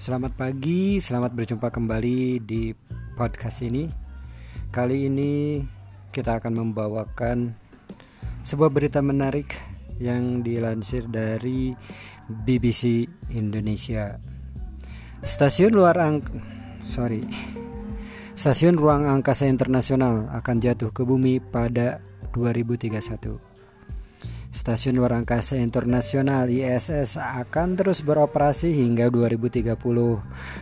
Selamat pagi, selamat berjumpa kembali di podcast ini. Kali ini kita akan membawakan sebuah berita menarik yang dilansir dari BBC Indonesia. Stasiun luar ang sorry. Stasiun ruang angkasa internasional akan jatuh ke bumi pada 2031. Stasiun Luar Angkasa Internasional ISS akan terus beroperasi hingga 2030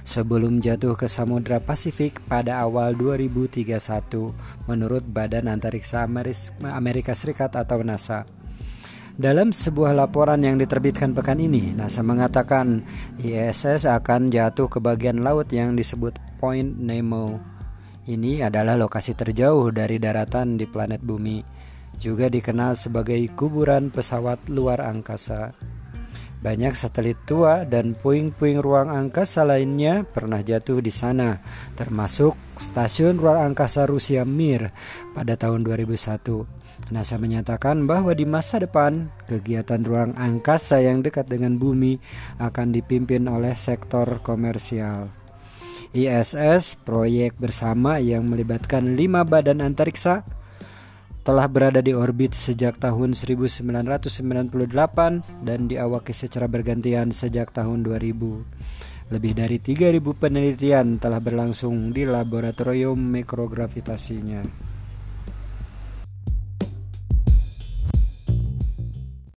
sebelum jatuh ke Samudra Pasifik pada awal 2031 menurut Badan Antariksa Amerika Serikat atau NASA. Dalam sebuah laporan yang diterbitkan pekan ini, NASA mengatakan ISS akan jatuh ke bagian laut yang disebut Point Nemo. Ini adalah lokasi terjauh dari daratan di planet Bumi juga dikenal sebagai kuburan pesawat luar angkasa. Banyak satelit tua dan puing-puing ruang angkasa lainnya pernah jatuh di sana, termasuk stasiun ruang angkasa Rusia Mir pada tahun 2001. NASA menyatakan bahwa di masa depan, kegiatan ruang angkasa yang dekat dengan bumi akan dipimpin oleh sektor komersial. ISS, proyek bersama yang melibatkan lima badan antariksa, telah berada di orbit sejak tahun 1998 dan diawaki secara bergantian sejak tahun 2000. Lebih dari 3000 penelitian telah berlangsung di laboratorium mikrogravitasinya.